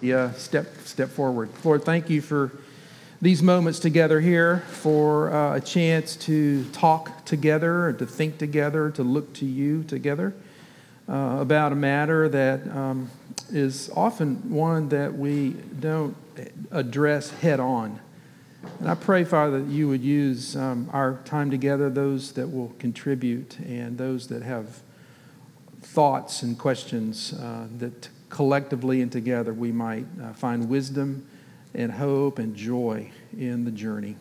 Yeah, step step forward. Lord, thank you for these moments together here, for uh, a chance to talk together, to think together, to look to you together uh, about a matter that um, is often one that we don't address head on. And I pray, Father, that you would use um, our time together, those that will contribute and those that have thoughts and questions uh, that collectively and together we might uh, find wisdom and hope and joy in the journey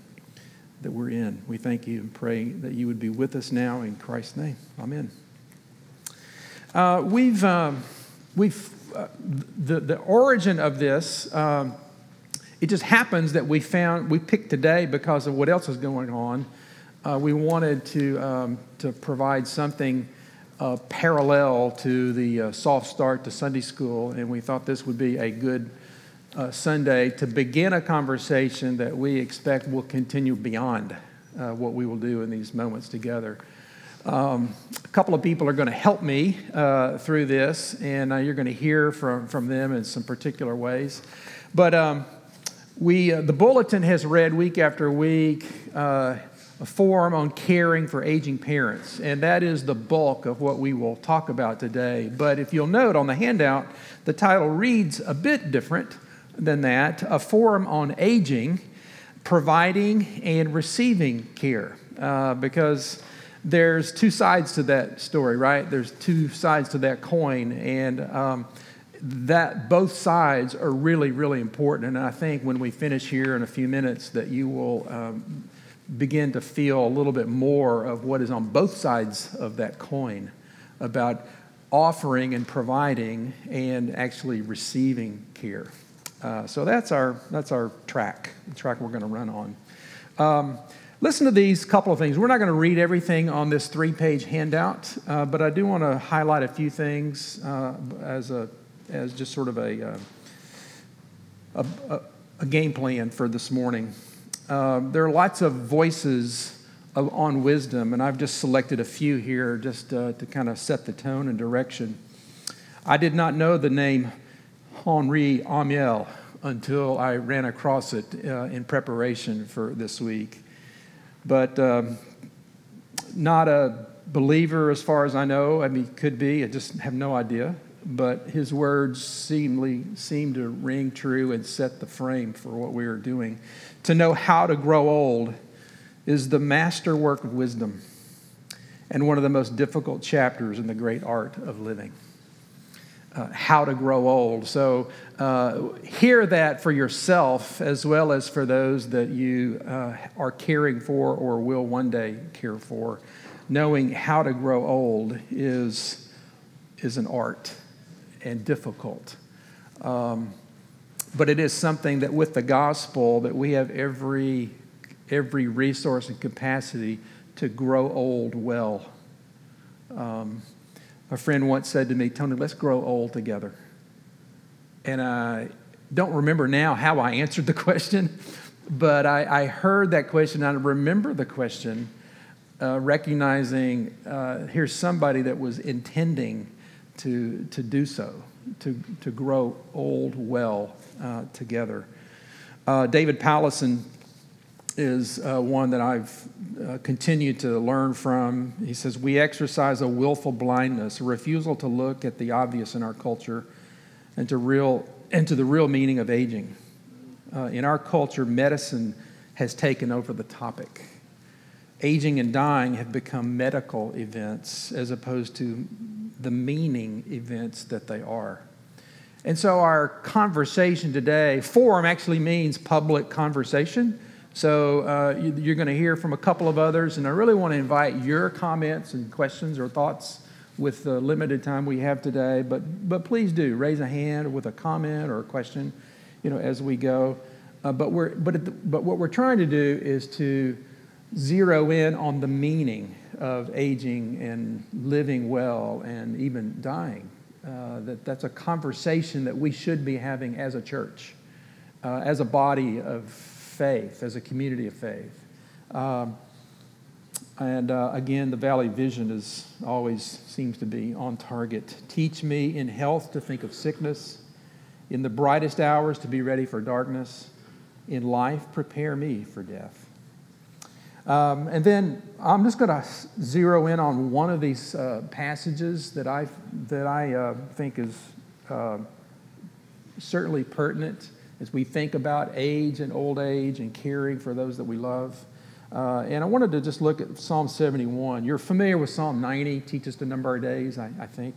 that we're in. We thank you and pray that you would be with us now in Christ's name. Amen. Uh, we've, um, we've uh, the, the origin of this, um, it just happens that we found, we picked today because of what else is going on. Uh, we wanted to, um, to provide something uh, parallel to the uh, soft start to Sunday school, and we thought this would be a good uh, Sunday to begin a conversation that we expect will continue beyond uh, what we will do in these moments together. Um, a couple of people are going to help me uh, through this, and uh, you're going to hear from, from them in some particular ways. But um, we, the bulletin has read week after week forum on caring for aging parents, and that is the bulk of what we will talk about today. But if you'll note on the handout, the title reads a bit different than that a forum on aging, providing and receiving care, uh, because there's two sides to that story, right? There's two sides to that coin, and um, that both sides are really, really important. And I think when we finish here in a few minutes, that you will. Um, begin to feel a little bit more of what is on both sides of that coin about offering and providing and actually receiving care. Uh, so that's our, that's our track, the track we're going to run on. Um, listen to these couple of things. We're not going to read everything on this three page handout, uh, but I do want to highlight a few things uh, as, a, as just sort of a, uh, a, a, a game plan for this morning. Um, there are lots of voices of, on wisdom, and I've just selected a few here just uh, to kind of set the tone and direction. I did not know the name Henri Amiel until I ran across it uh, in preparation for this week. But um, not a believer as far as I know. I mean, could be, I just have no idea. But his words seemly, seem to ring true and set the frame for what we are doing to know how to grow old is the masterwork of wisdom and one of the most difficult chapters in the great art of living. Uh, how to grow old. So, uh, hear that for yourself as well as for those that you uh, are caring for or will one day care for. Knowing how to grow old is, is an art and difficult. Um, but it is something that with the gospel that we have every every resource and capacity to grow old well. Um, a friend once said to me, Tony, let's grow old together. And I don't remember now how I answered the question, but I, I heard that question. I remember the question, uh, recognizing uh, here's somebody that was intending to, to do so, to, to grow old well uh, together. Uh, David Powlison is uh, one that I've uh, continued to learn from. He says, We exercise a willful blindness, a refusal to look at the obvious in our culture and to, real, and to the real meaning of aging. Uh, in our culture, medicine has taken over the topic. Aging and dying have become medical events as opposed to the meaning events that they are. And so our conversation today, forum actually means public conversation. So uh, you're going to hear from a couple of others, and I really want to invite your comments and questions or thoughts with the limited time we have today. But, but please do raise a hand with a comment or a question, you know, as we go. Uh, but, we're, but, the, but what we're trying to do is to zero in on the meaning of aging and living well and even dying. Uh, that that's a conversation that we should be having as a church, uh, as a body of faith, as a community of faith. Um, and uh, again, the Valley Vision is always seems to be on target. Teach me in health to think of sickness, In the brightest hours, to be ready for darkness. In life, prepare me for death. Um, and then I'm just going to zero in on one of these uh, passages that I, that I uh, think is uh, certainly pertinent as we think about age and old age and caring for those that we love. Uh, and I wanted to just look at Psalm 71. You're familiar with Psalm 90, teaches the number of days, I, I think.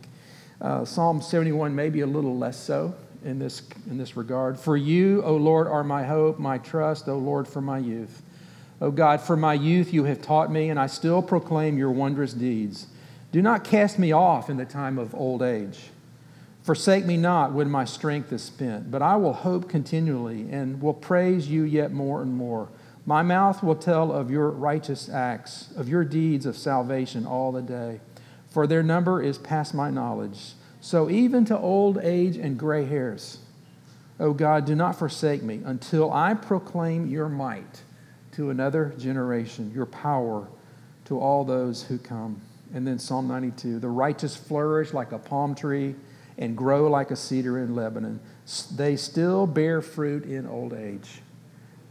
Uh, Psalm 71 maybe a little less so in this, in this regard. For you, O Lord, are my hope, my trust, O Lord, for my youth. O God, for my youth you have taught me, and I still proclaim your wondrous deeds. Do not cast me off in the time of old age. Forsake me not when my strength is spent, but I will hope continually and will praise you yet more and more. My mouth will tell of your righteous acts, of your deeds of salvation all the day, for their number is past my knowledge. So even to old age and gray hairs, O God, do not forsake me until I proclaim your might to another generation, your power to all those who come. And then Psalm 92 the righteous flourish like a palm tree and grow like a cedar in Lebanon. They still bear fruit in old age,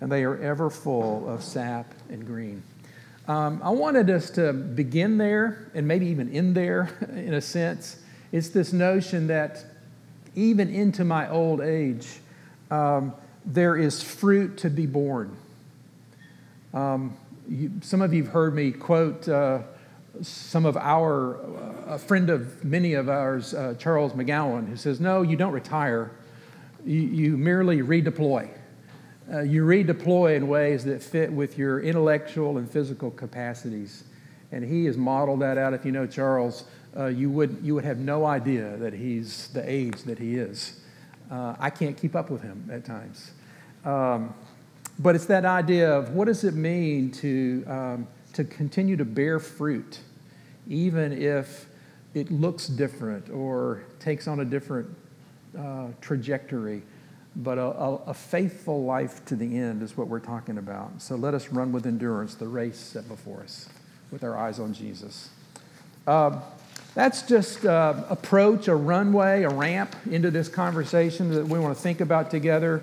and they are ever full of sap and green. Um, I wanted us to begin there and maybe even end there in a sense. It's this notion that even into my old age, um, there is fruit to be born. Um, you, some of you have heard me quote uh, some of our, uh, a friend of many of ours, uh, Charles McGowan, who says, No, you don't retire, you, you merely redeploy. Uh, you redeploy in ways that fit with your intellectual and physical capacities. And he has modeled that out. If you know Charles, uh, you, would, you would have no idea that he's the age that he is. Uh, I can't keep up with him at times. Um, but it's that idea of what does it mean to, um, to continue to bear fruit, even if it looks different or takes on a different uh, trajectory. But a, a, a, faithful life to the end is what we're talking about. So let us run with endurance the race set before us with our eyes on Jesus. Uh, that's just uh, approach, a runway, a ramp into this conversation that we want to think about together.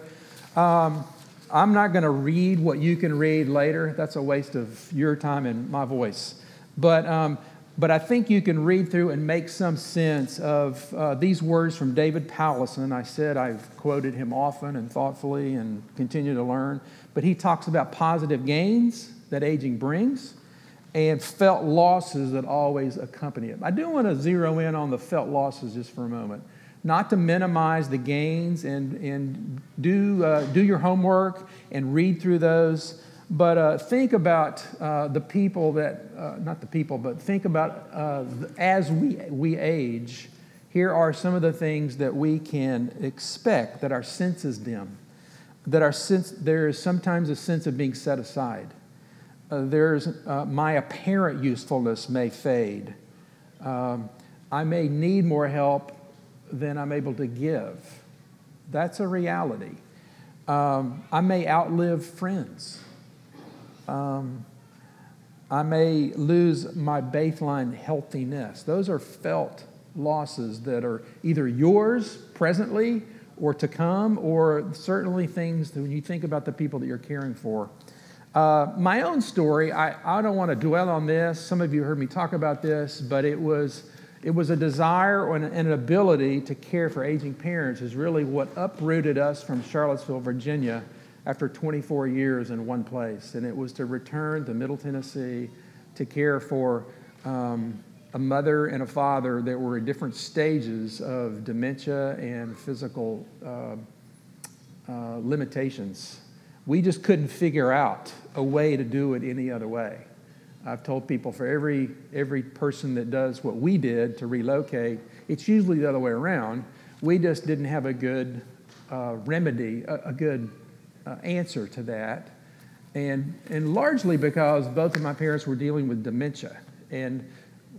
Um, I'm not going to read what you can read later. That's a waste of your time and my voice. But, um, but I think you can read through and make some sense of uh, these words from David Powlison. I said I've quoted him often and thoughtfully and continue to learn. But he talks about positive gains that aging brings and felt losses that always accompany it. I do want to zero in on the felt losses just for a moment not to minimize the gains and, and do, uh, do your homework and read through those, but uh, think about uh, the people that, uh, not the people, but think about uh, as we, we age, here are some of the things that we can expect that our senses dim, that our sense, there is sometimes a sense of being set aside. Uh, there's my apparent usefulness may fade. Um, I may need more help than I'm able to give. That's a reality. Um, I may outlive friends. Um, I may lose my baseline healthiness. Those are felt losses that are either yours presently or to come, or certainly things that when you think about the people that you're caring for. Uh, my own story, I, I don't want to dwell on this. Some of you heard me talk about this, but it was it was a desire and an ability to care for aging parents is really what uprooted us from Charlottesville, Virginia, after 24 years in one place. And it was to return to Middle Tennessee to care for um, a mother and a father that were in different stages of dementia and physical uh, uh, limitations. We just couldn't figure out a way to do it any other way. I've told people for every, every person that does what we did to relocate, it's usually the other way around. We just didn't have a good uh, remedy, a, a good uh, answer to that. And, and largely because both of my parents were dealing with dementia. And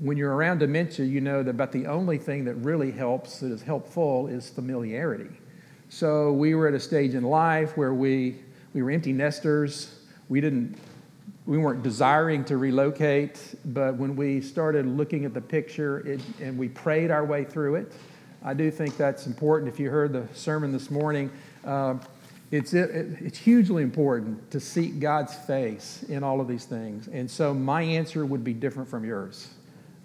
when you're around dementia, you know that about the only thing that really helps, that is helpful, is familiarity. So we were at a stage in life where we, we were empty nesters. We didn't we weren't desiring to relocate, but when we started looking at the picture it, and we prayed our way through it, I do think that's important. If you heard the sermon this morning, uh, it's, it, it's hugely important to seek God's face in all of these things. And so my answer would be different from yours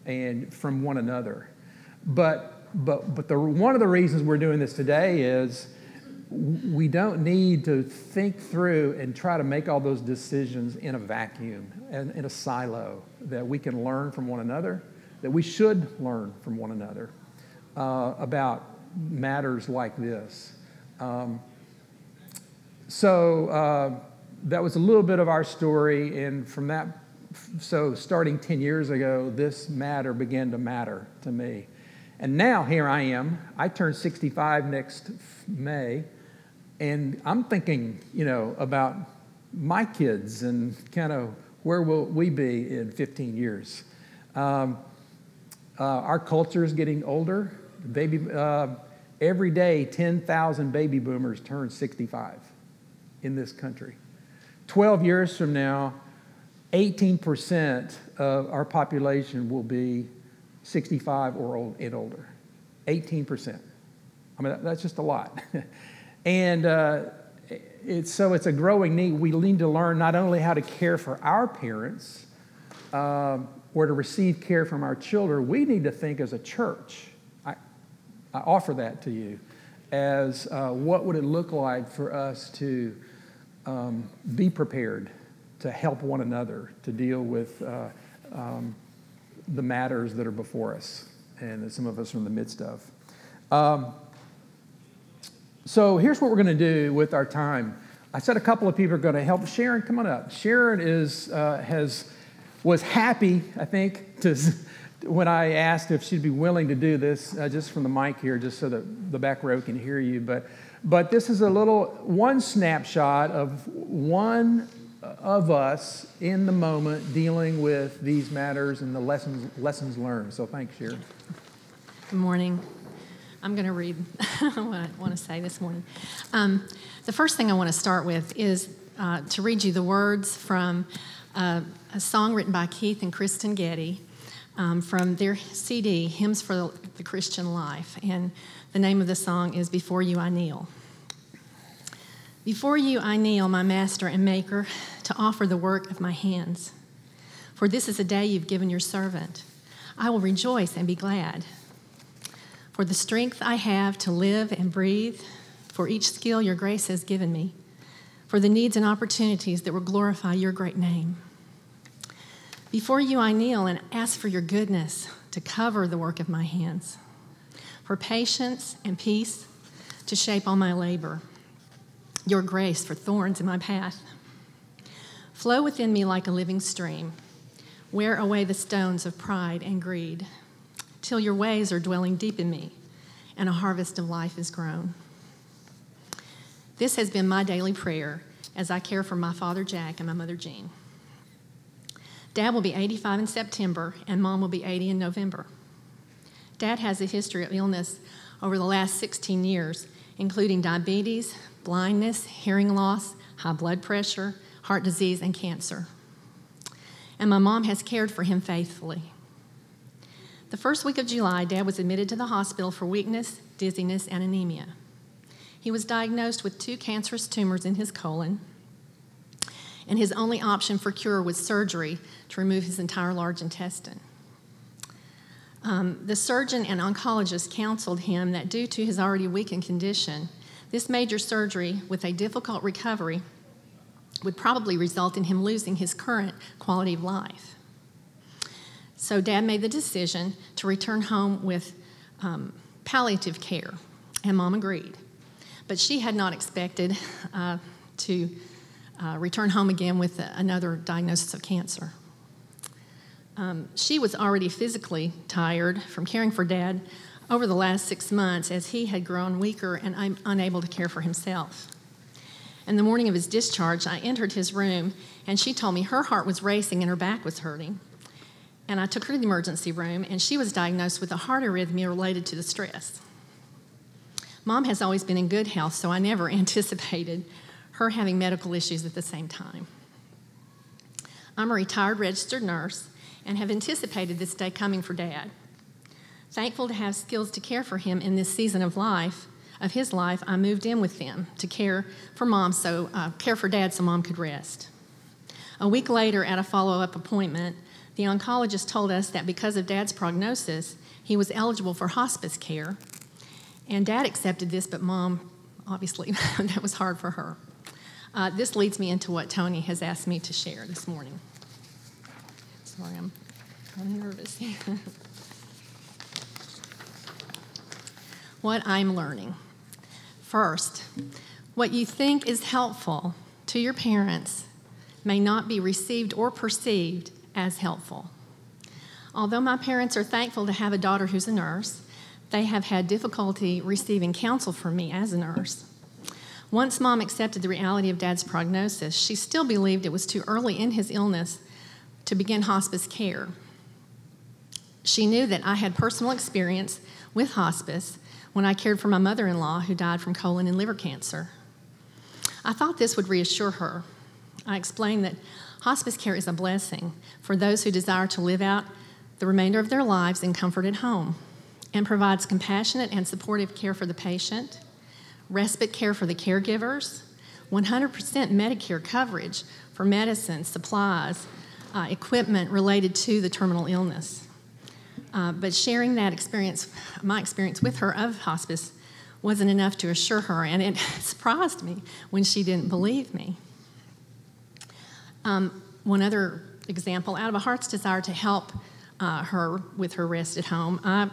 and from one another. But, but, but the, one of the reasons we're doing this today is we don't need to think through and try to make all those decisions in a vacuum and in a silo, that we can learn from one another, that we should learn from one another uh, about matters like this. Um, so uh, that was a little bit of our story, and from that, so starting 10 years ago, this matter began to matter to me. And now here I am. I turn 65 next May, and I'm thinking, you know, about my kids and kind of where will we be in 15 years. Um, uh, our culture is getting older. Baby, uh, every day, 10,000 baby boomers turn 65 in this country. 12 years from now, 18% of our population will be 65 or old, and older. 18%. I mean, that's just a lot. and uh, it's, so it's a growing need. We need to learn not only how to care for our parents um, or to receive care from our children, we need to think as a church. I, I offer that to you as uh, what would it look like for us to um, be prepared to help one another to deal with uh, um, the matters that are before us and that some of us are in the midst of. Um, so here's what we're going to do with our time. I said a couple of people are going to help. Sharon, come on up. Sharon is uh, has was happy, I think, to when I asked if she'd be willing to do this, uh, just from the mic here, just so that the back row can hear you. But but this is a little one snapshot of one of us in the moment dealing with these matters and the lessons lessons learned. So thanks, Sharon. Good morning. I'm going to read what I want to say this morning. Um, the first thing I want to start with is uh, to read you the words from uh, a song written by Keith and Kristyn Getty um, from their CD, Hymns for the, the Christian Life. And the name of the song is Before You I Kneel. Before you I kneel, my master and maker, to offer the work of my hands. For this is a day you've given your servant. I will rejoice and be glad for the strength I have to live and breathe, for each skill your grace has given me, for the needs and opportunities that will glorify your great name. Before you, I kneel and ask for your goodness to cover the work of my hands, for patience and peace to shape all my labor, your grace for thorns in my path. Flow within me like a living stream. Wear away the stones of pride and greed till your ways are dwelling deep in me and a harvest of life is grown. This has been my daily prayer as I care for my father Jack and my mother Jean. Dad will be 85 in September, and mom will be 80 in November. Dad has a history of illness over the last 16 years, including diabetes, blindness, hearing loss, high blood pressure, heart disease, and cancer. And my mom has cared for him faithfully. The first week of July, Dad was admitted to the hospital for weakness, dizziness, and anemia. He was diagnosed with two cancerous tumors in his colon, and his only option for cure was surgery to remove his entire large intestine. Um, the surgeon and oncologist counseled him that due to his already weakened condition, this major surgery with a difficult recovery would probably result in him losing his current quality of life. So dad made the decision to return home with um, palliative care, and mom agreed. But she had not expected uh, to uh, return home again with another diagnosis of cancer. Um, she was already physically tired from caring for dad over the last six months as he had grown weaker and un- unable to care for himself. And the morning of his discharge, I entered his room and she told me her heart was racing and her back was hurting and I took her to the emergency room, and she was diagnosed with a heart arrhythmia related to the stress. Mom has always been in good health, so I never anticipated her having medical issues at the same time. I'm a retired registered nurse and have anticipated this day coming for Dad. Thankful to have skills to care for him in this season of life, of his life, I moved in with them to care for mom, so uh, care for dad, so mom could rest. A week later, at a follow-up appointment, the oncologist told us that because of dad's prognosis, he was eligible for hospice care. And dad accepted this, but mom, obviously, that was hard for her. Uh, this leads me into what Tony has asked me to share this morning. Sorry, I'm of nervous. what I'm learning. First, what you think is helpful to your parents may not be received or perceived as helpful. Although my parents are thankful to have a daughter who's a nurse, they have had difficulty receiving counsel from me as a nurse. Once mom accepted the reality of dad's prognosis, she still believed it was too early in his illness to begin hospice care. She knew that I had personal experience with hospice when I cared for my mother in law who died from colon and liver cancer. I thought this would reassure her. I explained that hospice care is a blessing for those who desire to live out the remainder of their lives in comfort at home and provides compassionate and supportive care for the patient, respite care for the caregivers, 100% Medicare coverage for medicine, supplies, uh, equipment related to the terminal illness. Uh, but sharing that experience, my experience with her of hospice, wasn't enough to assure her, and it surprised me when she didn't believe me. Um, one other example out of a heart's desire to help uh, her with her rest at home, I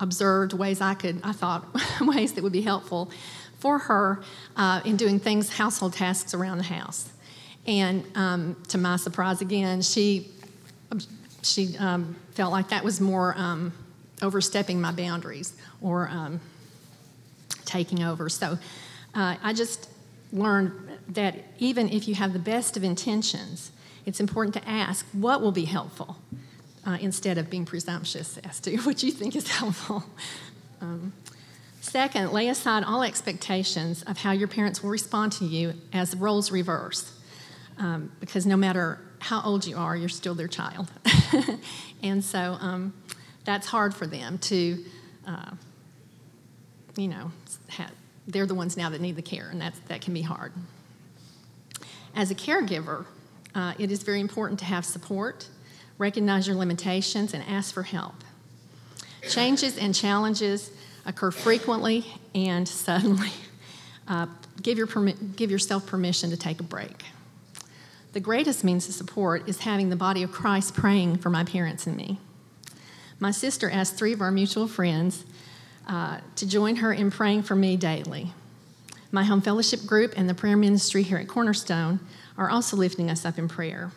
observed ways I could, I thought, ways that would be helpful for her uh, in doing things, household tasks around the house. And um, to my surprise, again, she she um, felt like that was more um, overstepping my boundaries or um, taking over. So uh, I just learned that even if you have the best of intentions, it's important to ask what will be helpful uh, instead of being presumptuous as to what you think is helpful. Um, second, lay aside all expectations of how your parents will respond to you as roles reverse. Um, because no matter how old you are, you're still their child. and so um, that's hard for them to, uh, you know, have, they're the ones now that need the care, and that's, that can be hard. As a caregiver, uh, it is very important to have support, recognize your limitations, and ask for help. Changes and challenges occur frequently and suddenly. Uh, give, your permi- give yourself permission to take a break. The greatest means of support is having the body of Christ praying for my parents and me. My sister asked three of our mutual friends uh, to join her in praying for me daily. My home fellowship group and the prayer ministry here at Cornerstone are also lifting us up in prayer.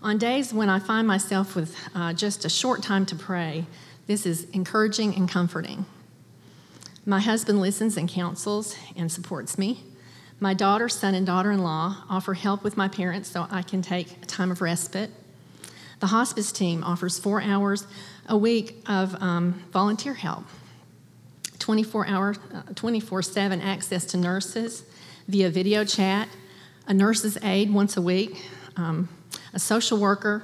On days when I find myself with uh, just a short time to pray, this is encouraging and comforting. My husband listens and counsels and supports me. My daughter, son, and daughter in law offer help with my parents so I can take a time of respite. The hospice team offers four hours a week of um, volunteer help, 24 hour, uh, 24 7 access to nurses via video chat, a nurse's aide once a week, um, a social worker,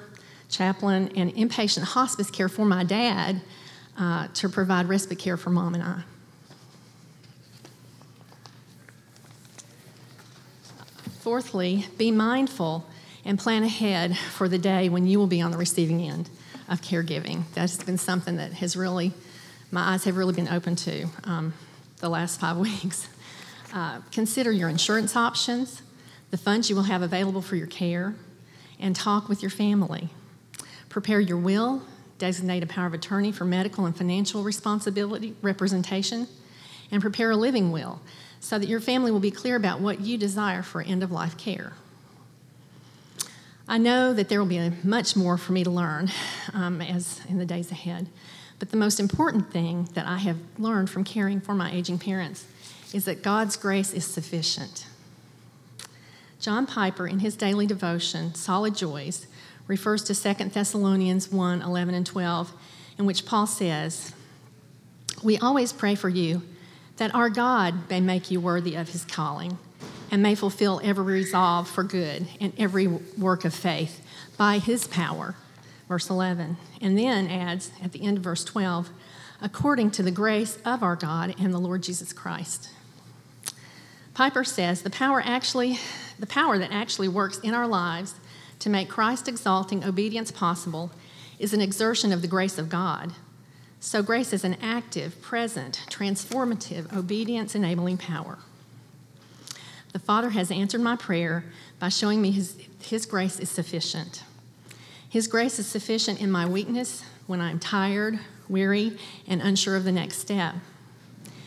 chaplain, and inpatient hospice care for my dad uh, to provide respite care for mom and I. Fourthly, be mindful and plan ahead for the day when you will be on the receiving end of caregiving. That's been something that has really, my eyes have really been open to um, the last five weeks. Uh, consider your insurance options, the funds you will have available for your care, and talk with your family. Prepare your will, designate a power of attorney for medical and financial responsibility representation, and prepare a living will so that your family will be clear about what you desire for end of life care. I know that there will be much more for me to learn um, as in the days ahead, but the most important thing that I have learned from caring for my aging parents is that God's grace is sufficient. John Piper, in his daily devotion, Solid Joys, refers to 2 Thessalonians 1 11 and 12, in which Paul says, We always pray for you that our God may make you worthy of his calling and may fulfill every resolve for good and every work of faith by his power, verse 11, and then adds at the end of verse 12, according to the grace of our God and the Lord Jesus Christ. Piper says the power actually the power that actually works in our lives to make Christ exalting obedience possible is an exertion of the grace of God. So grace is an active, present, transformative, obedience enabling power. The Father has answered my prayer by showing me his, his grace is sufficient. His grace is sufficient in my weakness when I'm tired, weary, and unsure of the next step.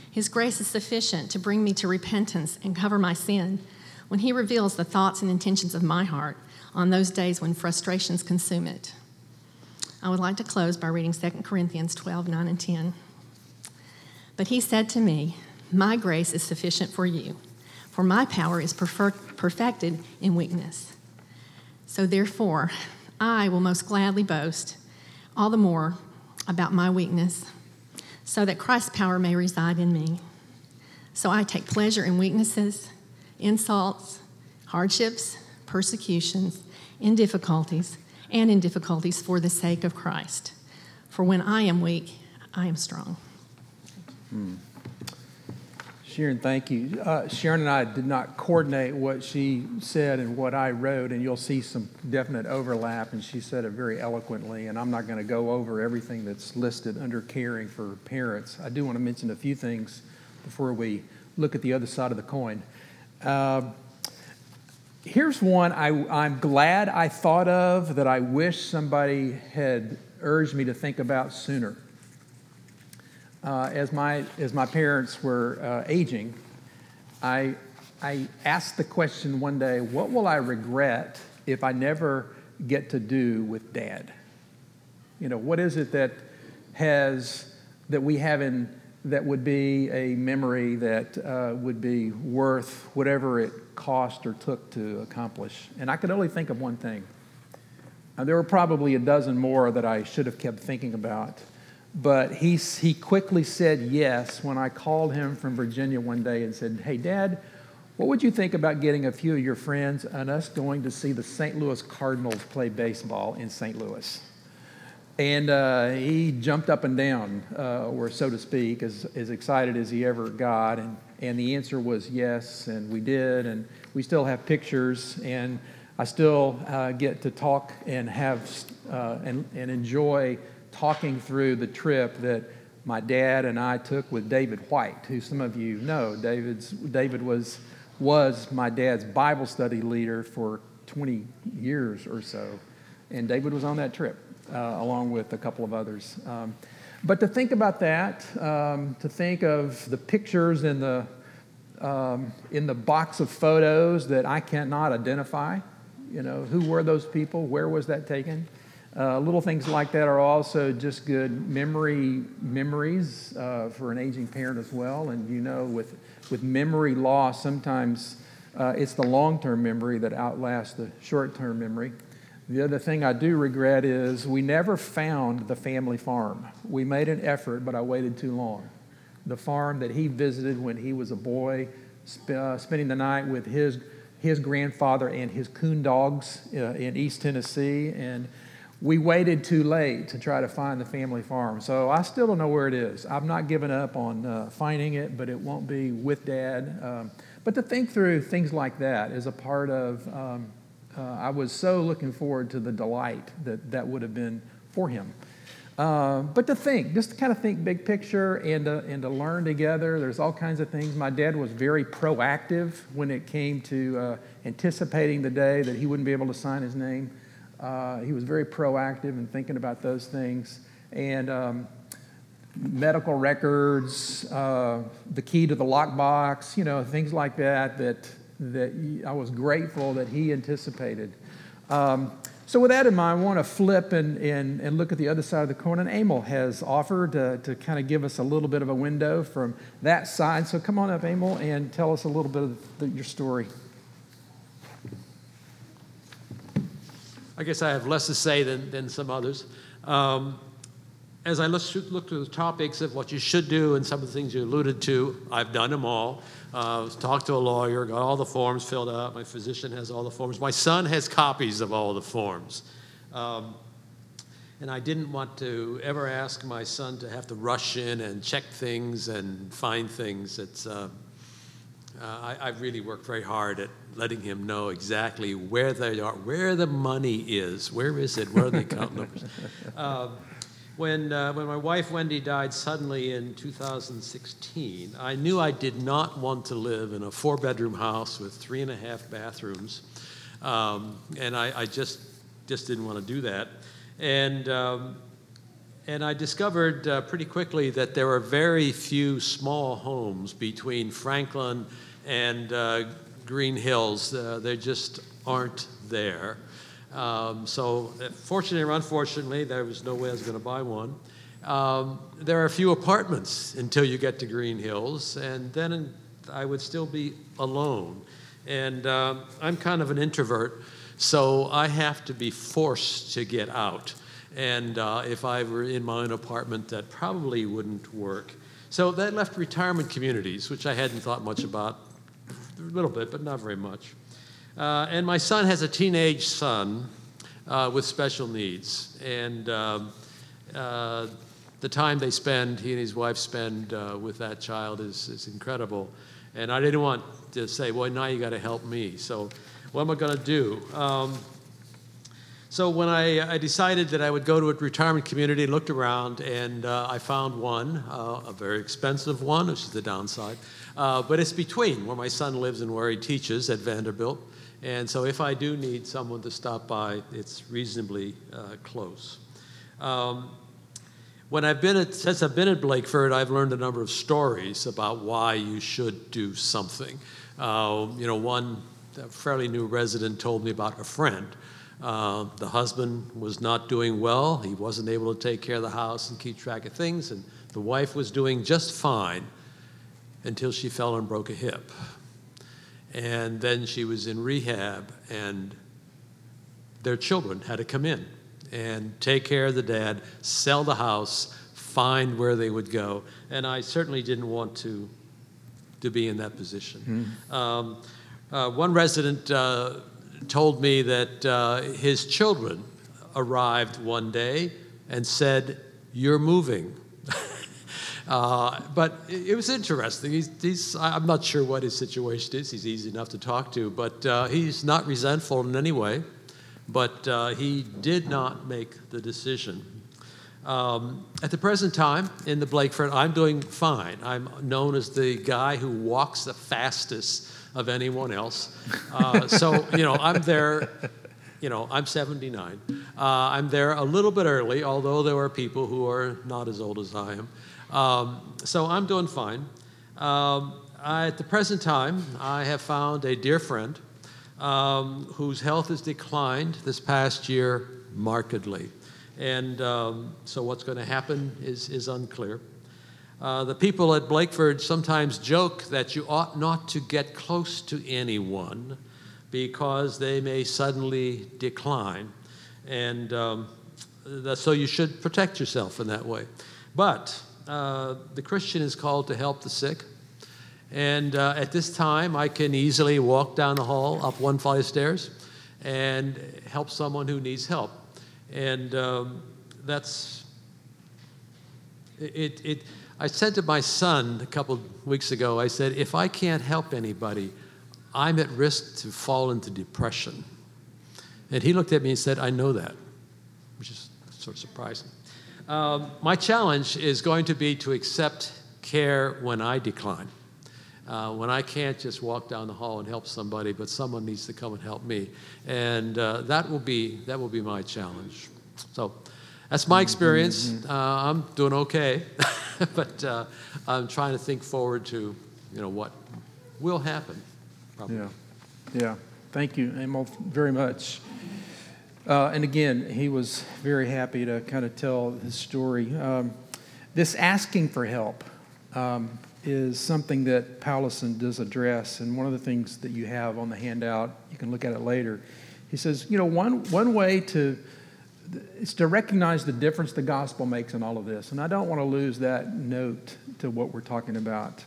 His grace is sufficient to bring me to repentance and cover my sin when He reveals the thoughts and intentions of my heart on those days when frustrations consume it. I would like to close by reading 2 Corinthians 12 9 and 10. But He said to me, My grace is sufficient for you, for my power is perfected in weakness. So therefore, I will most gladly boast all the more about my weakness so that Christ's power may reside in me. So I take pleasure in weaknesses, insults, hardships, persecutions, in difficulties, and in difficulties for the sake of Christ. For when I am weak, I am strong. Hmm. Sharon, thank you. Uh, Sharon and I did not coordinate what she said and what I wrote, and you'll see some definite overlap, and she said it very eloquently. And I'm not going to go over everything that's listed under caring for parents. I do want to mention a few things before we look at the other side of the coin. Uh, here's one I, I'm glad I thought of that I wish somebody had urged me to think about sooner uh, as, my, as my parents were uh, aging, I, I asked the question one day what will I regret if I never get to do with dad? You know, what is it that has, that we have in, that would be a memory that uh, would be worth whatever it cost or took to accomplish? And I could only think of one thing. There were probably a dozen more that I should have kept thinking about. But he, he quickly said yes when I called him from Virginia one day and said, Hey, Dad, what would you think about getting a few of your friends and us going to see the St. Louis Cardinals play baseball in St. Louis? And uh, he jumped up and down, uh, or so to speak, as, as excited as he ever got. And, and the answer was yes, and we did. And we still have pictures, and I still uh, get to talk and have uh, and, and enjoy talking through the trip that my dad and I took with David White, who some of you know. David's, David was, was my dad's Bible study leader for 20 years or so. And David was on that trip, uh, along with a couple of others. Um, but to think about that, um, to think of the pictures in the, um, in the box of photos that I cannot identify, you know, who were those people? Where was that taken? Uh, little things like that are also just good memory memories uh, for an aging parent as well. And you know, with with memory loss, sometimes uh, it's the long-term memory that outlasts the short-term memory. The other thing I do regret is we never found the family farm. We made an effort, but I waited too long. The farm that he visited when he was a boy, sp- uh, spending the night with his his grandfather and his coon dogs uh, in East Tennessee, and we waited too late to try to find the family farm. So I still don't know where it is. I've not given up on uh, finding it, but it won't be with dad. Um, but to think through things like that is a part of, um, uh, I was so looking forward to the delight that that would have been for him. Uh, but to think, just to kind of think big picture and, and to learn together. There's all kinds of things. My dad was very proactive when it came to uh, anticipating the day that he wouldn't be able to sign his name. Uh, he was very proactive in thinking about those things. And um, medical records, uh, the key to the lockbox, you know, things like that, that, that I was grateful that he anticipated. Um, so, with that in mind, I want to flip and, and, and look at the other side of the coin. And Emil has offered to, to kind of give us a little bit of a window from that side. So, come on up, Emil, and tell us a little bit of the, your story. I guess I have less to say than, than some others. Um, as I look, look through the topics of what you should do and some of the things you alluded to, I've done them all. Uh, talked to a lawyer, got all the forms filled out. My physician has all the forms. My son has copies of all the forms. Um, and I didn't want to ever ask my son to have to rush in and check things and find things. It's, uh, uh, I, I really worked very hard at letting him know exactly where they are, where the money is, where is it, where are the account numbers. Um, when, uh, when my wife Wendy died suddenly in 2016, I knew I did not want to live in a four bedroom house with three and a half bathrooms. Um, and I, I, just, just didn't want to do that. And, um, and I discovered uh, pretty quickly that there are very few small homes between Franklin and uh, Green Hills. Uh, they just aren't there. Um, so, uh, fortunately or unfortunately, there was no way I was going to buy one. Um, there are a few apartments until you get to Green Hills, and then I would still be alone. And um, I'm kind of an introvert, so I have to be forced to get out. And uh, if I were in my own apartment, that probably wouldn't work. So that left retirement communities, which I hadn't thought much about, a little bit, but not very much. Uh, and my son has a teenage son uh, with special needs. And um, uh, the time they spend, he and his wife spend uh, with that child is, is incredible. And I didn't want to say, well, now you got to help me. So, what am I going to do? Um, so, when I, I, decided that I would go to a retirement community, looked around, and uh, I found one, uh, a very expensive one, which is the downside. but it's between where my son lives and where he teaches at Vanderbilt. And so if I do need someone to stop by, it's reasonably uh, close. Um, when I've been at, since I've been at Blakeford, I've learned a number of stories about why you should do something. Uh, you know, one fairly new resident told me about a friend. Uh, the husband was not doing well. He wasn't able to take care of the house and keep track of things, and the wife was doing just fine until she fell and broke a hip. And then she was in rehab, and their children had to come in and take care of the dad, sell the house, find where they would go. And I certainly didn't want to, to be in that position. Mm-hmm. Um, uh, one resident uh, told me that uh, his children arrived one day and said, You're moving. Uh, but it, was interesting. He's, he's, I'm not sure what his situation is. He's easy enough to talk to, but uh, he's not resentful in any way. But uh, he did not make the decision. Um, at the present time in the Blakeford, I'm doing fine. I'm known as the guy who walks the fastest of anyone else. Uh, so, you know, I'm there you know, I'm 79. Uh, I'm there a little bit early, although there are people who are not as old as I am. Um, so I'm doing fine. Um, I, at the present time, I have found a dear friend um, whose health has declined this past year markedly. And um, so what's going to happen is, is unclear. Uh, the people at Blakeford sometimes joke that you ought not to get close to anyone because they may suddenly decline. And um, so you should protect yourself in that way. But uh, the Christian is called to help the sick. And uh, at this time, I can easily walk down the hall, up one flight of stairs, and help someone who needs help. And um, that's it, it. I said to my son a couple weeks ago, I said, if I can't help anybody, I'm at risk to fall into depression. And he looked at me and said, I know that, which is sort of surprising. Um, my challenge is going to be to accept care when I decline. Uh, when I can't just walk down the hall and help somebody, but someone needs to come and help me, and uh, that will be that will be my challenge. So that's my experience. Mm-hmm. Uh, I'm doing okay, but uh, I'm trying to think forward to you know what will happen. Probably. Yeah, yeah. Thank you, Emil, very much. Uh, and again, he was very happy to kind of tell his story. Um, this asking for help um, is something that Powlison does address. And one of the things that you have on the handout, you can look at it later. He says, you know, one, one way to is to recognize the difference the gospel makes in all of this. And I don't want to lose that note to what we're talking about.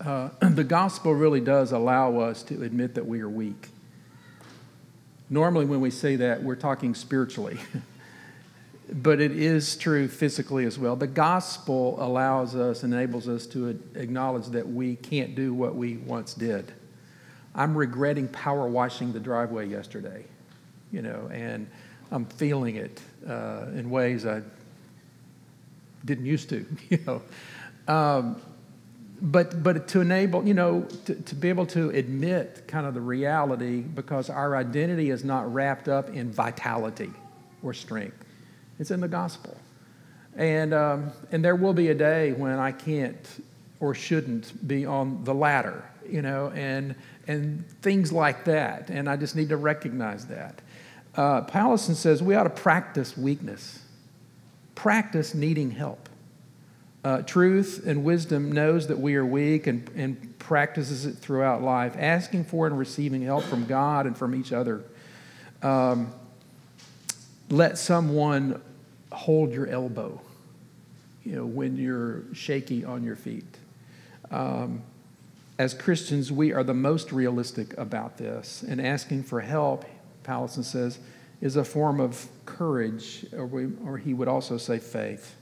Uh, the gospel really does allow us to admit that we are weak. Normally, when we say that, we're talking spiritually. but it is true physically as well. The gospel allows us, and enables us to acknowledge that we can't do what we once did. I'm regretting power washing the driveway yesterday, you know, and I'm feeling it uh, in ways I didn't used to, you know. Um, but but to enable you know to, to be able to admit kind of the reality because our identity is not wrapped up in vitality or strength it's in the gospel. And um, and there will be a day when i can't or shouldn't be on the ladder you know and and things like that. And i just need to recognize that. Uh, Powlison says we ought to practice weakness. Practice needing help. Uh, truth and wisdom knows that we are weak and, and practices it throughout life, asking for and receiving help from God and from each other. Um, let someone hold your elbow, you know, when you're shaky on your feet. Um, as Christians, we are the most realistic about this, and asking for help, Powlison says, is a form of courage, or, we, or he would also say faith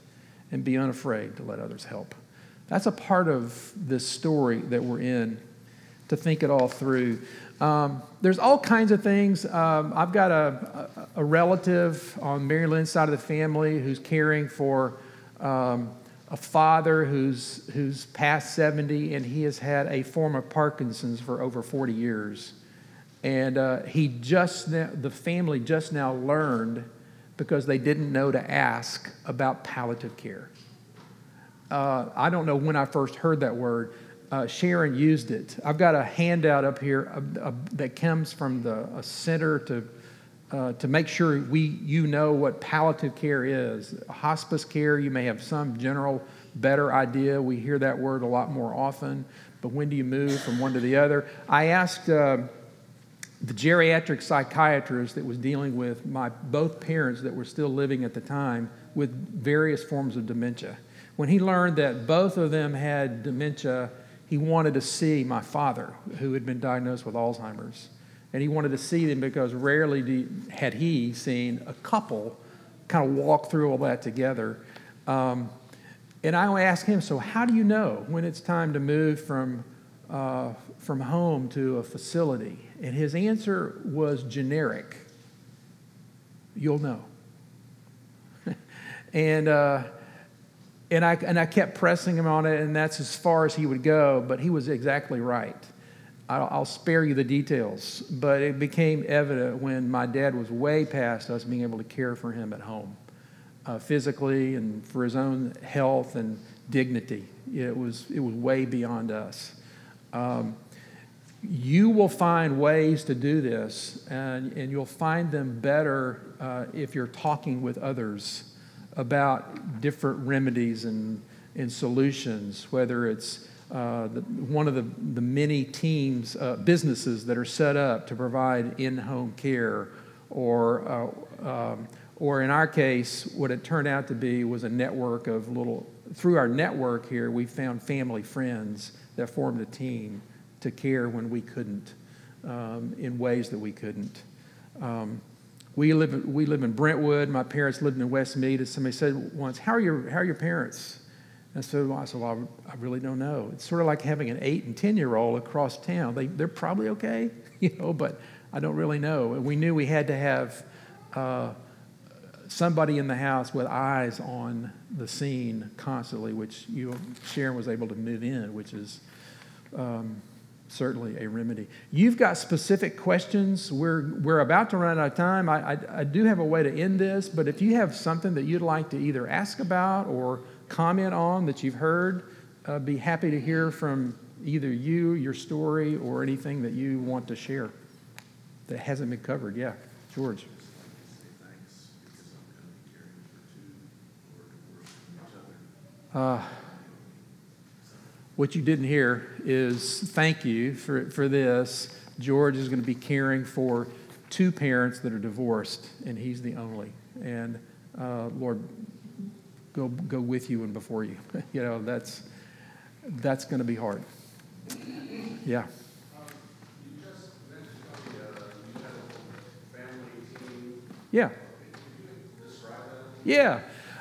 and be unafraid to let others help. That's a part of this story that we're in to think it all through. Um, there's all kinds of things. Um, I've got a, a, relative on Mary Lynn's side of the family who's caring for um, a father who's, who's past 70 and he has had a form of Parkinson's for over 40 years. And uh, he just, the family just now learned because they didn't know to ask about palliative care. Uh, I don't know when I first heard that word. Uh, Sharon used it. I've got a handout up here uh, uh that comes from the center to uh, to make sure we you know what palliative care is. Hospice care, you may have some general better idea. We hear that word a lot more often. But when do you move from one to the other? I asked uh, the geriatric psychiatrist that was dealing with my both parents that were still living at the time with various forms of dementia. When he learned that both of them had dementia, he wanted to see my father, who had been diagnosed with Alzheimer's. And he wanted to see them because rarely had he seen a couple kind of walk through all that together. Um, and I asked him, So, how do you know when it's time to move from, uh, from home to a facility? And his answer was generic You'll know. and, uh, and, I, and I kept pressing him on it, and that's as far as he would go, but he was exactly right. I'll, I'll spare you the details, but it became evident when my dad was way past us being able to care for him at home, uh, physically and for his own health and dignity. It was, it was way beyond us. Um, you will find ways to do this, and, and you'll find them better uh, if you're talking with others about different remedies and, and solutions, whether it's uh, the, one of the, the many teams, uh, businesses that are set up to provide in home care, or, uh, um, or in our case, what it turned out to be was a network of little, through our network here, we found family friends that formed a team to care when we couldn't, um, in ways that we couldn't. Um, we live, we live in Brentwood. My parents lived in Westmead. And somebody said once, How are your, how are your parents? And so I said, Well, I really don't know. It's sort of like having an eight and 10 year old across town. They, they're probably okay, you know, but I don't really know. And we knew we had to have uh, somebody in the house with eyes on the scene constantly, which you, Sharon was able to move in, which is um, certainly a remedy. You've got specific questions. We're, we're about to run out of time. I, I, I, do have a way to end this, but if you have something that you'd like to either ask about or comment on that you've heard, uh, be happy to hear from either you, your story, or anything that you want to share that hasn't been covered. Yeah, George. Uh, what you didn't hear is thank you for, for this. George is going to be caring for two parents that are divorced, and he's the only. And uh, Lord, go, go with you and before you. you know, that's, that's going to be hard. Yeah. Yeah. Yeah.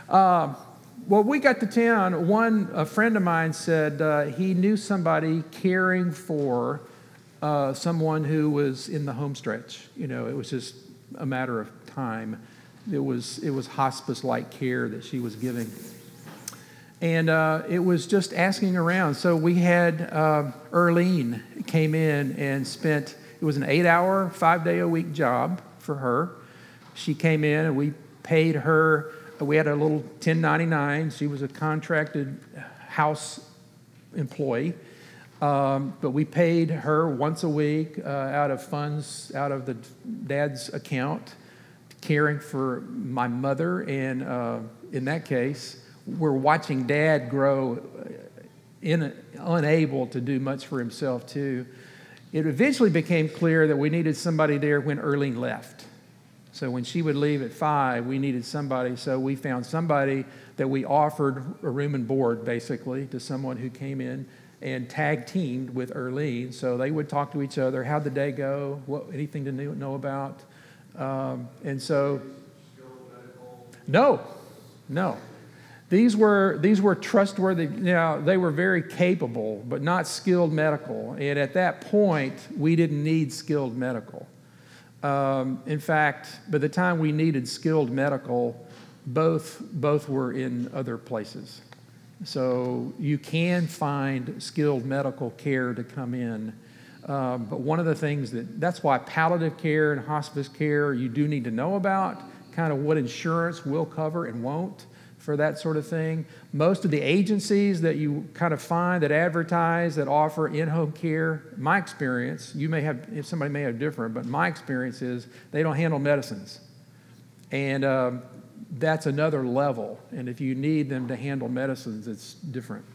Uh, well, we got to town. One a friend of mine said uh, he knew somebody caring for uh, someone who was in the home stretch. You know, it was just a matter of time. It was it was hospice-like care that she was giving, and uh, it was just asking around. So we had uh, Erlene came in and spent. It was an eight-hour, five-day-a-week job for her. She came in and we paid her we had a little 1099. She was a contracted house employee. Um, but we paid her once a week uh, out of funds out of the dad's account, caring for my mother. And uh, in that case, we're watching dad grow, uh, in, unable to do much for himself, too. It eventually became clear that we needed somebody there when Erlene left. So when she would leave at five, we needed somebody. So we found somebody that we offered a room and board basically to someone who came in and tag teamed with Erlene. So they would talk to each other. How'd the day go? What, anything to know about? Um, and so, no, no. These were, these were trustworthy. Now, they were very capable, but not skilled medical. And at that point, we didn't need skilled medical. Um, in fact, by the time we needed skilled medical, both, both were in other places. So you can find skilled medical care to come in. Um, but one of the things that that's why palliative care and hospice care you do need to know about kind of what insurance will cover and won't for that sort of thing. Most of the agencies that you kind of find that advertise, that offer in home care, my experience, you may have, if somebody may have different, but my experience is they don't handle medicines. And um, that's another level. And if you need them to handle medicines, it's different.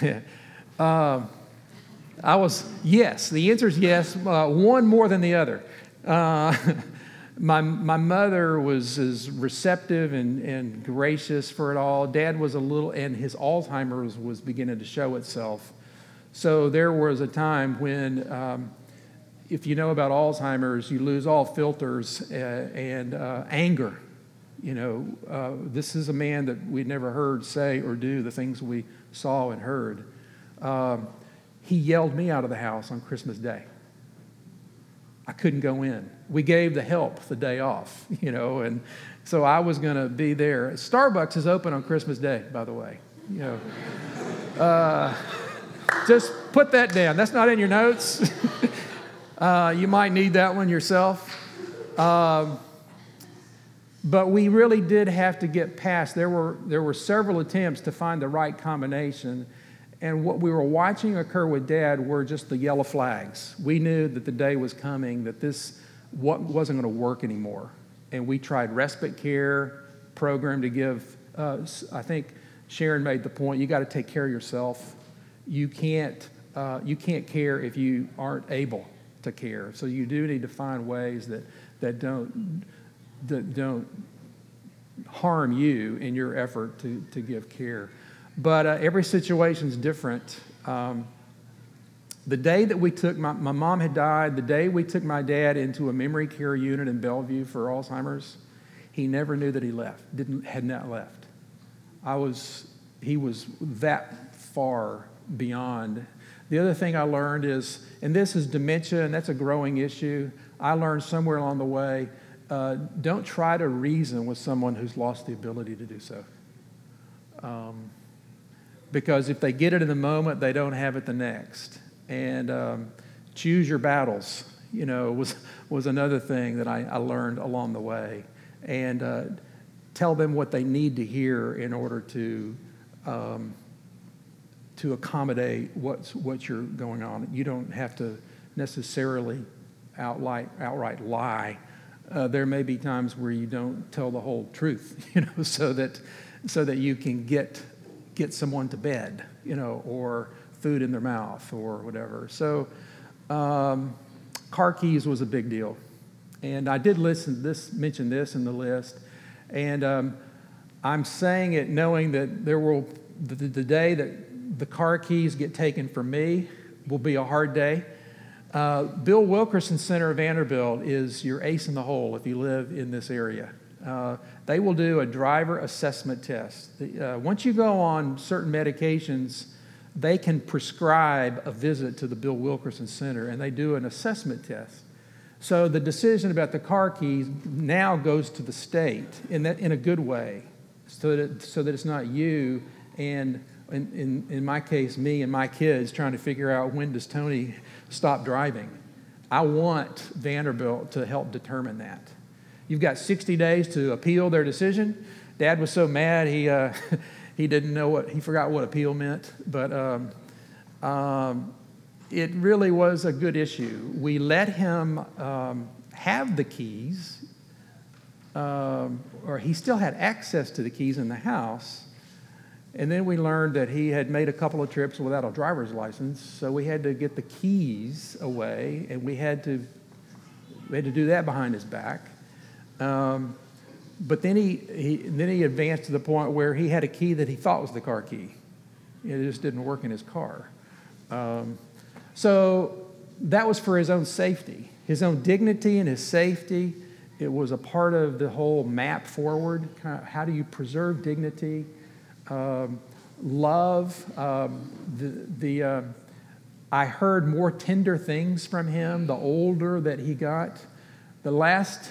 um, I was, yes. The answer is yes, uh, one more than the other. Uh, my, my mother was as receptive and, and gracious for it all. Dad was a little, and his Alzheimer's was beginning to show itself. So there was a time when, um, if you know about Alzheimer's, you lose all filters uh, and uh, anger. You know, uh, this is a man that we'd never heard say or do the things we saw and heard. Um, he yelled me out of the house on Christmas Day. I couldn't go in. We gave the help the day off, you know, and so I was going to be there. Starbucks is open on Christmas Day, by the way. You know, uh, just put that down. That's not in your notes. uh, you might need that one yourself. Um, but we really did have to get past. There were there were several attempts to find the right combination and what we were watching occur with dad were just the yellow flags. We knew that the day was coming, that this wasn't going to work anymore. And we tried respite care program to give, uh, I think Sharon made the point, you got to take care of yourself. You can't, uh, you can't care if you aren't able to care. So you do need to find ways that, that don't, that don't harm you in your effort to, to give care. But uh, every situation is different. Um, the day that we took my, my mom had died, the day we took my dad into a memory care unit in Bellevue for Alzheimer's, he never knew that he left, didn't, had not left. I was, he was that far beyond. The other thing I learned is, and this is dementia, and that's a growing issue. I learned somewhere along the way uh, don't try to reason with someone who's lost the ability to do so. Um, because if they get it in the moment, they don't have it the next. And um, choose your battles, you know, was, was another thing that I, I learned along the way. And uh, tell them what they need to hear in order to, um, to accommodate what's, what you're going on. You don't have to necessarily outright, outright lie. Uh, there may be times where you don't tell the whole truth, you know, so that, so that you can get get someone to bed, you know, or food in their mouth or whatever. So, um, car keys was a big deal. And I did listen this mention this in the list, and um, I'm saying it knowing that there will the, the, day that the car keys get taken from me will be a hard day. Uh, Bill Wilkerson Center of Vanderbilt is your ace in the hole if you live in this area. Uh, they will do a driver assessment test. The, uh, once you go on certain medications, they can prescribe a visit to the Bill Wilkerson Center and they do an assessment test. So the decision about the car keys now goes to the state in, that, in a good way, so that, so that it's not you and, in, in, in my case, me and my kids trying to figure out when does Tony stop driving. I want Vanderbilt to help determine that. You've got 60 days to appeal their decision. Dad was so mad he, uh, he didn't know what, he forgot what appeal meant. But um, um, it really was a good issue. We let him um, have the keys, um, or he still had access to the keys in the house. And then we learned that he had made a couple of trips without a driver's license, so we had to get the keys away, and we had to we had to do that behind his back. Um, but then he, he then he advanced to the point where he had a key that he thought was the car key. It just didn't work in his car. Um, so that was for his own safety, his own dignity and his safety. It was a part of the whole map forward. Kind of how do you preserve dignity? Um, love. Um, the, the, uh, I heard more tender things from him the older that he got. The last,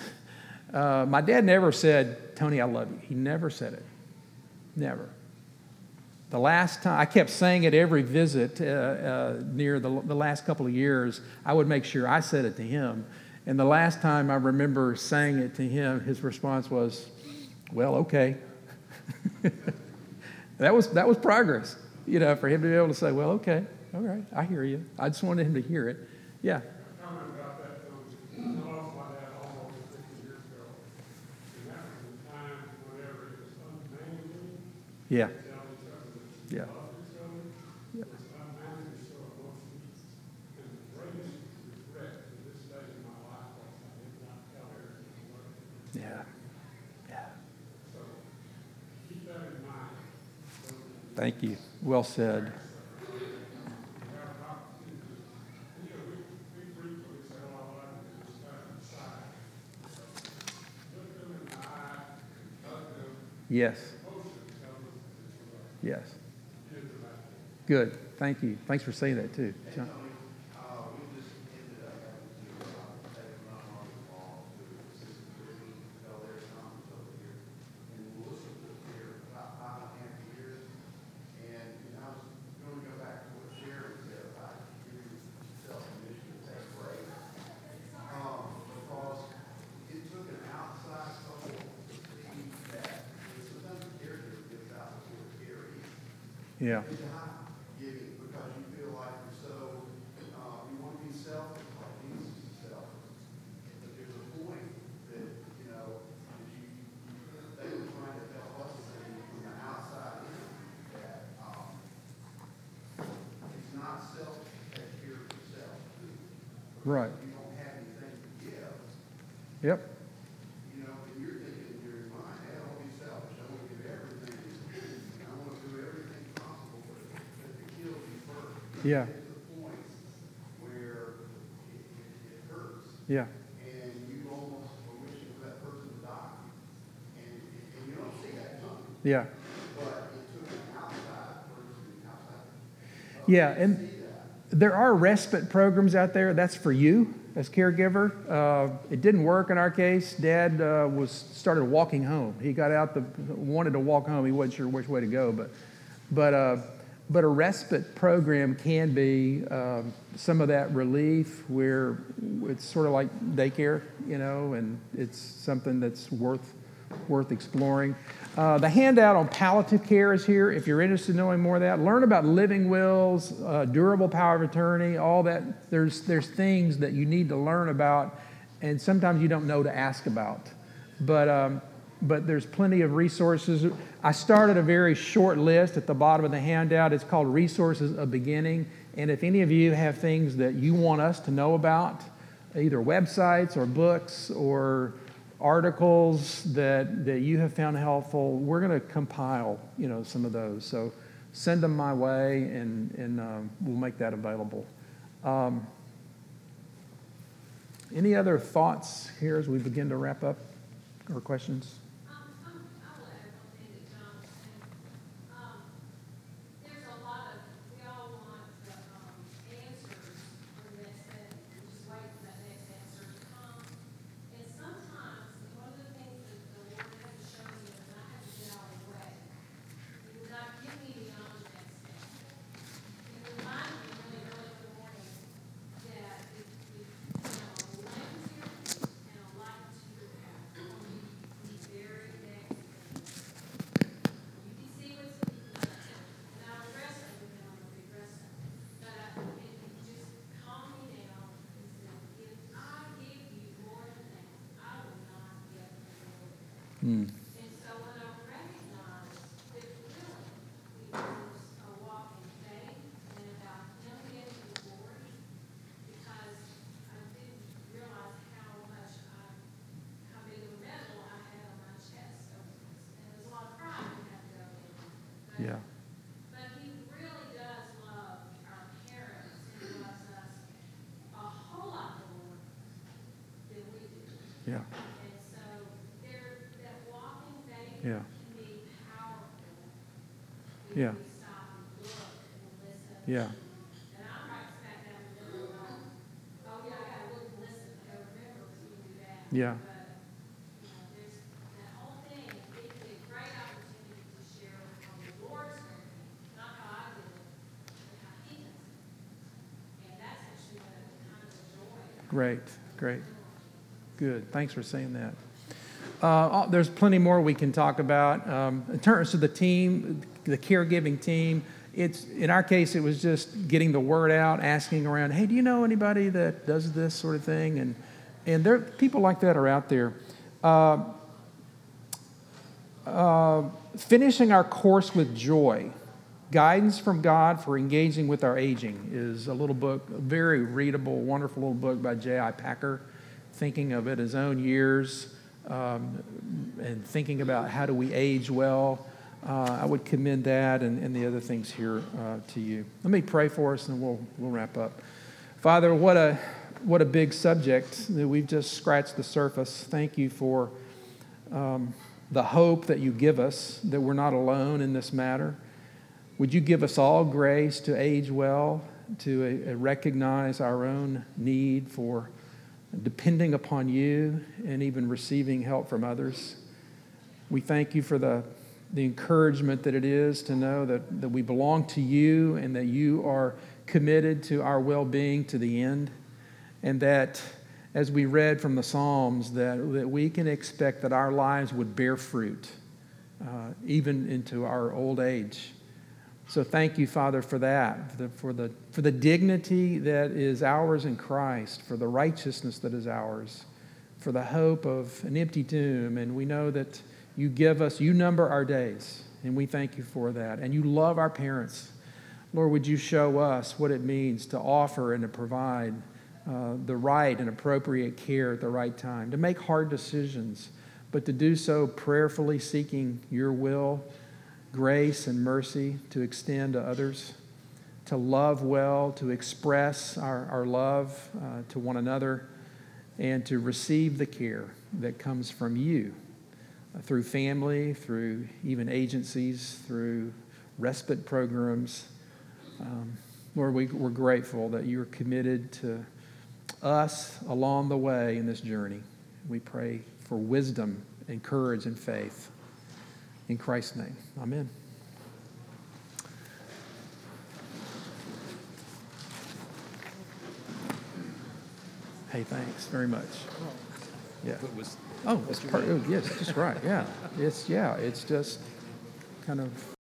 uh, my dad never said, Tony, I love you. He never said it. Never. The last time, I kept saying it every visit uh, uh, near the, the last couple of years. I would make sure I said it to him. And the last time I remember saying it to him, his response was, Well, okay. that, was, that was progress, you know, for him to be able to say, Well, okay, all right, I hear you. I just wanted him to hear it. Yeah. Yeah. Yeah. Yeah. Yeah. Thank you. Well said. Yes. Yes. Good. Thank you. Thanks for saying that too. John. Yeah. Giving because you feel like you're so, uh, you want to be selfish, like Jesus is selfish. But there's a point that, you know, that you, they were trying to help us see from the outside in that, um, it's not selfish to take care of yourself. Right. You don't have anything to give, Yep. you know, and you're thinking in your mind, hey, I don't want to be selfish, I want to give everything, I want to do everything possible, but it, but it kills you first. Yeah. Get to the point where it, it, it hurts, Yeah. and you almost are wishing for that person to die. And, and you don't see that coming, Yeah. but it took an outside person, outside. Yeah. And there are respite programs out there. That's for you as caregiver. Uh, it didn't work in our case. Dad uh, was started walking home. He got out the wanted to walk home. He wasn't sure which way to go, but but uh, but a respite program can be um, some of that relief where it's sort of like daycare, you know, and it's something that's worth worth exploring. Uh, the handout on palliative care is here if you're interested in knowing more of that. Learn about living wills, uh, durable power of attorney, all that. There's, there's things that you need to learn about, and sometimes you don't know to ask about. But, um, but there's plenty of resources. I started a very short list at the bottom of the handout. It's called Resources of Beginning. And if any of you have things that you want us to know about, either websites or books or articles that, that you have found helpful, we're going to compile, you know, some of those. So send them my way, and, and um, we'll make that available. Um, Any other thoughts here as we begin to wrap up or questions? Um, I'm, I will add one thing that John was saying. Um, there's a lot of, we all want the, um, answers for the next thing, we just wait for that next answer to come. And sometimes, one of the things that the Lord had to show me, and I had to get out of the way, He would not give me the on the next step. He would remind me really early in the morning that if, if, you know, a lamp is here and a light to your path, only the very next thing. You can see what's, and I was wrestling with him, I'm a big wrestler, but I, it, it just calmed me down and said, if I give you more than that, I will not get rewarded. And so when I recognized that really it was a walk in faith and about him getting the glory, because I didn't realize how much I, how big of a medal I had on my chest over this. And there's a lot of pride we have to go in. But- Yeah. But he really does love our parents and he loves us a whole lot more than we do. Yeah. And so there, that walk in faith Yeah. can be powerful Yeah. when we stop and look and listen. Yeah. And I'm right smack down in the middle of, uh, oh yeah, I gotta look and listen, I gotta remember to do that. Yeah. But, you know, there's, that whole thing, it can be a great opportunity to share on the Lord's journey, not how I did it, but how He does it. And that's actually I kind of enjoy. Great, great. Good. Thanks for saying that. Uh, oh, there's plenty more we can talk about. Um, in terms of the team, the caregiving team, it's in our case, it was just getting the word out, asking around, hey, do you know anybody that does this sort of thing? And and there people like that are out there. Uh, uh, finishing our course with joy. Guidance from God for engaging with our aging is a little book, a very readable, wonderful little book by J.I. Packer, thinking of it his own years um, and thinking about how do we age well. Uh, I would commend that and, and the other things here uh, to you. Let me pray for us and we'll, we'll wrap up. Father, what a, what a big subject that we've just scratched the surface. Thank you for um, the hope that you give us that we're not alone in this matter. Would you give us all grace to age well, to uh, recognize our own need for depending upon you and even receiving help from others? We thank you for the, the encouragement that it is to know that, that we belong to you and that you are committed to our well being to the end, and that as we read from the Psalms, that, that we can expect that our lives would bear fruit uh, even into our old age. So thank you, Father, for that, for the, for, the, for the dignity that is ours in Christ, for the righteousness that is ours, for the hope of an empty tomb. And we know that you give us, you number our days, and we thank you for that. And you love our parents. Lord, would you show us what it means to offer and to provide uh, the right and appropriate care at the right time, to make hard decisions, but to do so prayerfully seeking your will grace and mercy to extend to others, to love well, to express our, our love uh, to one another, and to receive the care that comes from you uh, through family, through even agencies, through respite programs. Um, Lord, we, we're grateful that you're committed to us along the way in this journey. We pray for wisdom and courage and faith. In Christ's name, amen. Hey, thanks very much. Yeah. Oh, it's part, oh, yes, just right. Yeah. It's, yeah, it's just kind of